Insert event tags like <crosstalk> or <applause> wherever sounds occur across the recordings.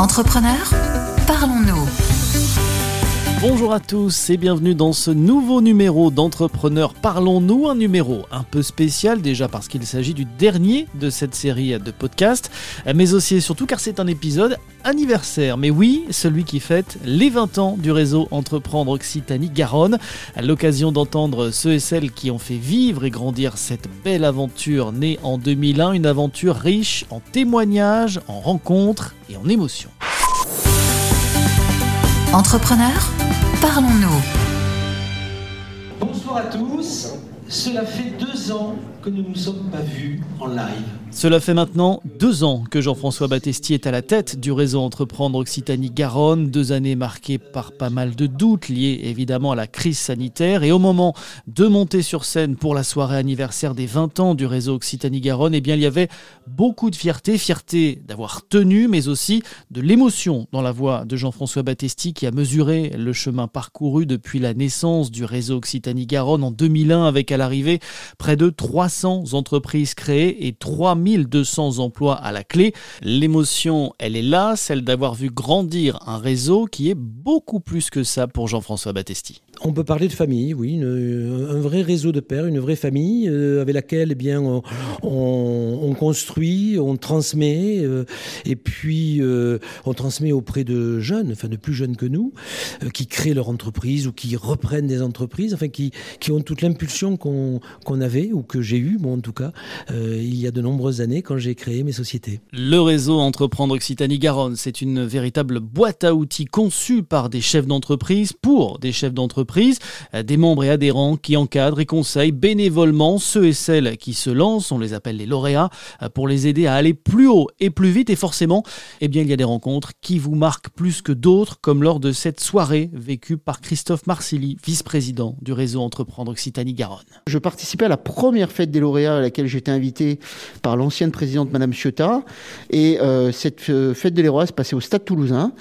Entrepreneurs, parlons-nous. Bonjour à tous et bienvenue dans ce nouveau numéro d'Entrepreneurs Parlons-nous, un numéro un peu spécial déjà parce qu'il s'agit du dernier de cette série de podcasts, mais aussi et surtout car c'est un épisode anniversaire, mais oui, celui qui fête les 20 ans du réseau Entreprendre Occitanie-Garonne, à l'occasion d'entendre ceux et celles qui ont fait vivre et grandir cette belle aventure née en 2001, une aventure riche en témoignages, en rencontres et en émotions. Entrepreneurs, parlons-nous. Bonsoir à tous. Cela fait deux ans que nous ne nous sommes pas vus en live. Cela fait maintenant deux ans que Jean-François Battesti est à la tête du réseau Entreprendre Occitanie-Garonne, deux années marquées par pas mal de doutes liés évidemment à la crise sanitaire. Et au moment de monter sur scène pour la soirée anniversaire des 20 ans du réseau Occitanie-Garonne, eh bien il y avait beaucoup de fierté, fierté d'avoir tenu mais aussi de l'émotion dans la voix de Jean-François Battesti qui a mesuré le chemin parcouru depuis la naissance du réseau Occitanie-Garonne en 2001 avec à l'arrivée près de 300 entreprises créées et 3 1200 emplois à la clé. L'émotion, elle est là, celle d'avoir vu grandir un réseau qui est beaucoup plus que ça pour Jean-François Battesti. On peut parler de famille, oui, un vrai réseau de pères, une vraie famille euh, avec laquelle eh bien, on, construit, on transmet, euh, et puis euh, on transmet auprès de jeunes, enfin de plus jeunes que nous, qui créent leur entreprise ou qui reprennent des entreprises, enfin qui, ont toute l'impulsion qu'on avait ou que j'ai eu, moi en tout cas, il y a de nombreuses années quand j'ai créé mes sociétés. Le réseau Entreprendre Occitanie-Garonne, c'est une véritable boîte à outils conçue par des chefs d'entreprise pour des chefs d'entreprise euh, des membres et adhérents qui encadrent et conseillent bénévolement ceux et celles qui se lancent, on les appelle les lauréats, euh, pour les aider à aller plus haut et plus vite. Et forcément, eh bien, il y a des rencontres qui vous marquent plus que d'autres, comme lors de cette soirée vécue par Christophe Marsili, vice-président du réseau Entreprendre Occitanie-Garonne. Je participais à la première fête des lauréats à laquelle j'étais invité par l'ancienne présidente Madame Ciotat. Et euh, cette fête des lauréats se passait au Stade Toulousain.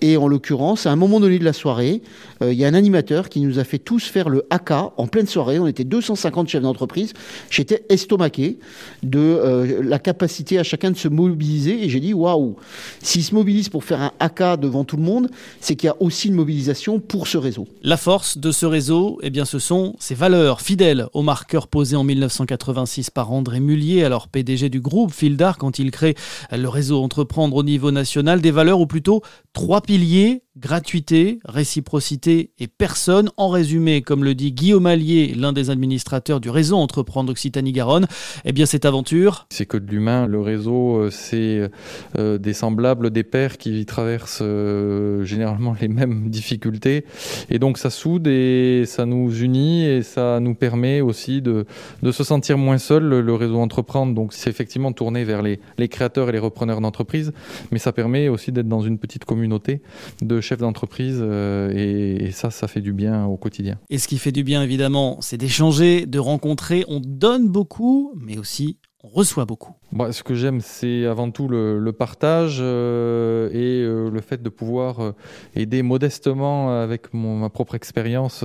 Et en l'occurrence, à un moment donné de la soirée, il y a un animateur qui nous a fait tous faire le AK en pleine soirée. On était 250 chefs d'entreprise. J'étais estomaqué de euh, la capacité à chacun de se mobiliser. Et j'ai dit, waouh, s'ils se mobilisent pour faire un AK devant tout le monde, c'est qu'il y a aussi une mobilisation pour ce réseau. La force de ce réseau, eh bien, ce sont ses valeurs fidèles aux marqueurs posés en 1986 par André Mullier, alors PDG du groupe Fildar, quand il crée le réseau Entreprendre au niveau national. Des valeurs, ou plutôt trois piliers gratuité, réciprocité et personne. En résumé, comme le dit Guillaume Allier, l'un des administrateurs du réseau Entreprendre Occitanie-Garonne, eh bien cette aventure... C'est que de l'humain, le réseau, euh, c'est euh, des semblables, des pères qui traversent euh, généralement les mêmes <laughs> difficultés. Et donc ça soude et ça nous unit et ça nous permet aussi de, de se sentir moins seul, le, réseau Entreprendre. Donc c'est effectivement tourné vers les, les créateurs et les repreneurs d'entreprises, mais ça permet aussi d'être dans une petite communauté de chef d'entreprise euh, et, ça, ça fait du bien au quotidien. Et ce qui fait du bien, évidemment, c'est d'échanger, de rencontrer. On donne beaucoup, mais aussi on reçoit beaucoup. Moi, ce que j'aime, c'est avant tout le, partage euh, et euh, le fait de pouvoir euh, aider modestement avec ma propre expérience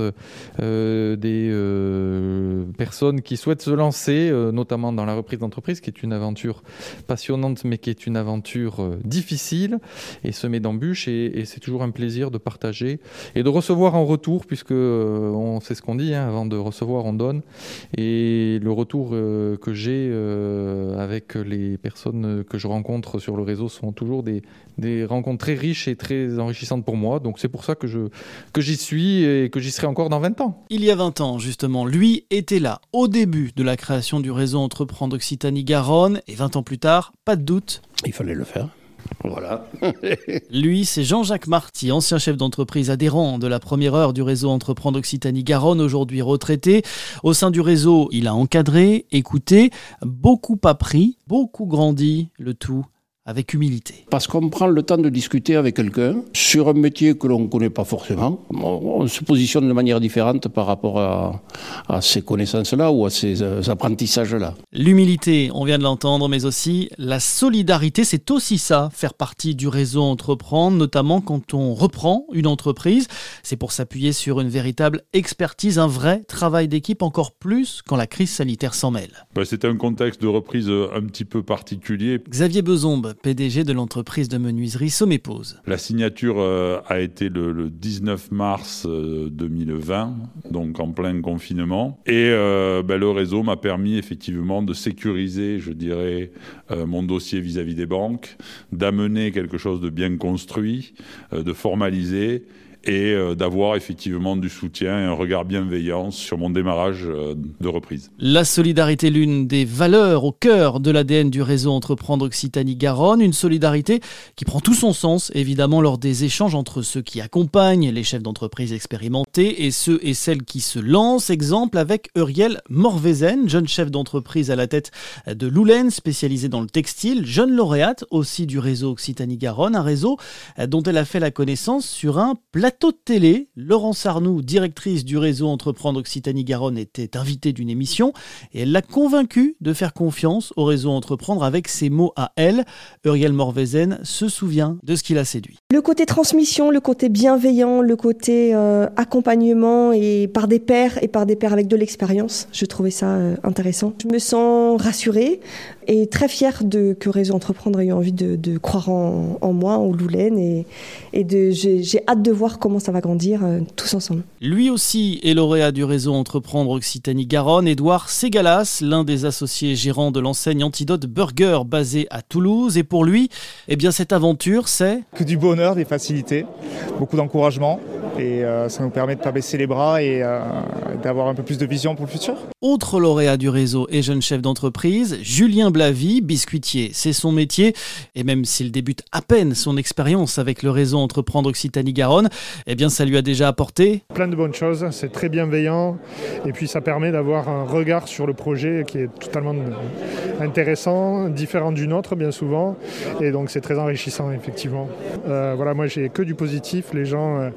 des personnes qui souhaitent se lancer, notamment dans la reprise d'entreprise, qui est une aventure passionnante, mais qui est une aventure difficile et semée d'embûches. Et, c'est toujours un plaisir de partager et de recevoir en retour, puisque on sait ce qu'on dit, hein, avant de recevoir, on donne. Et le retour que j'ai avec les personnes que je rencontre sur le réseau sont toujours des, des rencontres très riches et très enrichissantes pour moi. Donc c'est pour ça que, je, que j'y suis et que j'y serai encore dans 20 ans. Il y a 20 ans, justement, lui était là au début de la création du réseau Entreprendre Occitanie-Garonne. Et 20 ans plus tard, pas de doute. Il fallait le faire. <laughs> Lui, c'est Jean-Jacques Marty, ancien chef d'entreprise adhérent de la première heure du réseau Entreprendre Occitanie-Garonne, aujourd'hui retraité. Au sein du réseau, il a encadré, écouté, beaucoup appris, beaucoup grandi, le tout avec humilité. Parce qu'on prend le temps de discuter avec quelqu'un sur un métier que l'on ne connaît pas forcément. On se positionne de manière différente par rapport à, ces connaissances-là ou à ces euh, apprentissages-là. L'humilité, on vient de l'entendre, mais aussi la solidarité, c'est aussi ça, faire partie du réseau Entreprendre, notamment quand on reprend une entreprise. C'est pour s'appuyer sur une véritable expertise, un vrai travail d'équipe, encore plus quand la crise sanitaire s'en mêle. Bah, C'était un contexte de reprise un petit peu particulier. Xavier PDG de l'entreprise de menuiserie Sommepose. La signature euh, a été le, 19 mars 2020, euh, donc en plein confinement. Et euh, ben, le réseau m'a permis effectivement de sécuriser, je dirais, mon dossier vis-à-vis -vis des banques, d'amener quelque chose de bien construit, de formaliser et euh, d'avoir effectivement du soutien et un regard bienveillant sur mon démarrage euh, de reprise. La solidarité, l'une des valeurs au cœur de l'ADN du réseau Entreprendre Occitanie-Garonne, une solidarité qui prend tout son sens évidemment lors des échanges entre ceux qui accompagnent les chefs d'entreprise expérimentés et ceux et celles qui se lancent. Exemple avec Uriel Morvezen, jeune chef d'entreprise à la tête de Loulen, spécialisé dans le textile, jeune lauréate aussi du réseau Occitanie-Garonne, un réseau dont elle a fait la connaissance sur un plateau plateau de télé, Laurence Arnoux, directrice du réseau Entreprendre Occitanie-Garonne, était invitée d'une émission et elle l'a convaincue de faire confiance au réseau Entreprendre avec ses mots à elle. Uriel Morvezen se souvient de ce qui l'a séduit. Le côté transmission, le côté bienveillant, le côté euh, accompagnement et par des pairs et par des pairs avec de l'expérience, je trouvais ça euh, intéressant. Je me sens rassurée et très fière de que Réseau Entreprendre ait eu envie de, croire en, moi, en Loulen et, et j'ai hâte de voir comment ça va grandir euh, tous ensemble. Lui aussi est lauréat du réseau Entreprendre Occitanie-Garonne, Édouard Ségalas, l'un des associés gérants de l'enseigne Antidote Burger basée à Toulouse. Et pour lui, eh bien cette aventure, c'est que du bonheur, des facilités, beaucoup d'encouragement et euh, ça nous permet de ne pas baisser les bras et euh, d'avoir un peu plus de vision pour le futur. Autre lauréat du réseau et jeune chef d'entreprise, Julien Blavy, biscuitier, c'est son métier et même s'il débute à peine son expérience avec le réseau Entreprendre Occitanie-Garonne, eh bien ça lui a déjà apporté plein de bonnes choses, c'est très bienveillant et puis ça permet d'avoir un regard sur le projet qui est totalement intéressant, différent du nôtre bien souvent et donc c'est très enrichissant effectivement. Euh, voilà, moi j'ai que du positif, les gens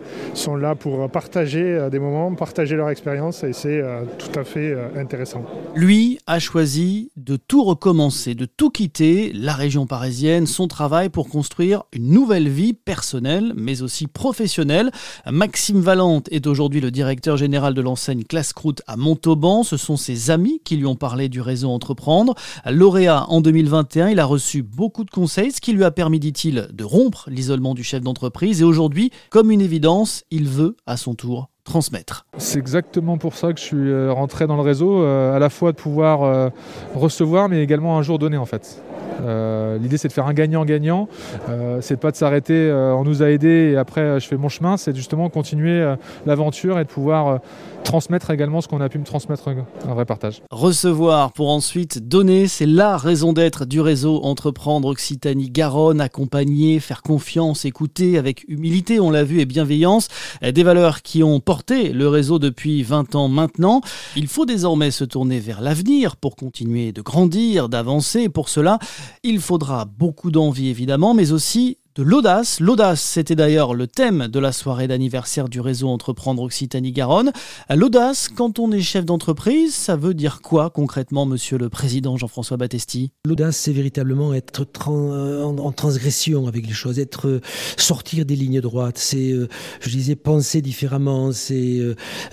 sont là pour partager euh, des moments, partager leur expérience et c'est tout à fait intéressant. Lui a choisi de tout recommencer, de tout quitter, la région parisienne, son travail pour construire une nouvelle vie personnelle mais aussi professionnelle Maxime Valente est aujourd'hui le directeur général de l'enseigne Classe Croûte à Montauban. Ce sont ses amis qui lui ont parlé du réseau Entreprendre. Lauréat en 2021, il a reçu beaucoup de conseils, ce qui lui a permis, dit-il, de rompre l'isolement du chef d'entreprise. Et aujourd'hui, comme une évidence, veut à son tour transmettre. C'est exactement pour ça que je suis euh, rentré dans le réseau, euh, à la fois de pouvoir euh, recevoir, mais également un jour donner en fait. Euh, l'idée c'est de faire un gagnant-gagnant, euh, c'est pas de s'arrêter, euh, on nous a aidés et après je fais mon chemin, c'est justement continuer l'aventure et de pouvoir transmettre également ce qu'on a pu me transmettre, un vrai partage. Recevoir pour ensuite donner, c'est la raison d'être du réseau Entreprendre Occitanie-Garonne, accompagner, faire confiance, écouter avec humilité, on l'a vu, et bienveillance, des valeurs qui ont porté le réseau depuis 20 ans maintenant. Il faut désormais se tourner vers l'avenir pour continuer de grandir, d'avancer. Pour cela, il faudra beaucoup d'envie évidemment, mais aussi de l'audace. L'audace, c'était d'ailleurs le thème de la soirée d'anniversaire du réseau Entreprendre Occitanie-Garonne. L'audace, quand on est chef d'entreprise, ça veut dire quoi concrètement, monsieur le président Jean-François Battesti? L'audace, c'est véritablement être euh, en, transgression avec les choses, être euh, sortir des lignes droites, c'est, euh, je disais, penser différemment, c'est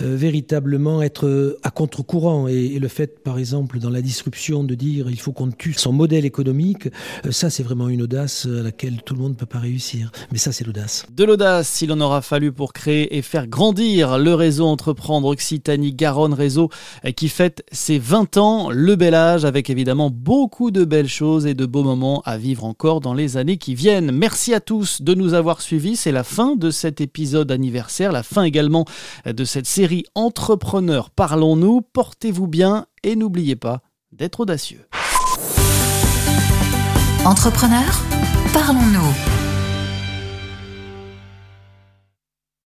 véritablement être à contre-courant. Et, le fait, par exemple, dans la disruption, de dire il faut qu'on tue son modèle économique, ça, c'est vraiment une audace à laquelle tout le monde peut réussir. Mais ça, c'est l'audace. De l'audace, s'il en aura fallu pour créer et faire grandir le réseau Entreprendre Occitanie-Garonne Réseau qui fête ses 20 ans, le bel âge, avec évidemment beaucoup de belles choses et de beaux moments à vivre encore dans les années qui viennent. Merci à tous de nous avoir suivis. C'est la fin de cet épisode anniversaire, la fin également de cette série Entrepreneurs Parlons-nous. Portez-vous bien et n'oubliez pas d'être audacieux. Entrepreneurs, parlons-nous.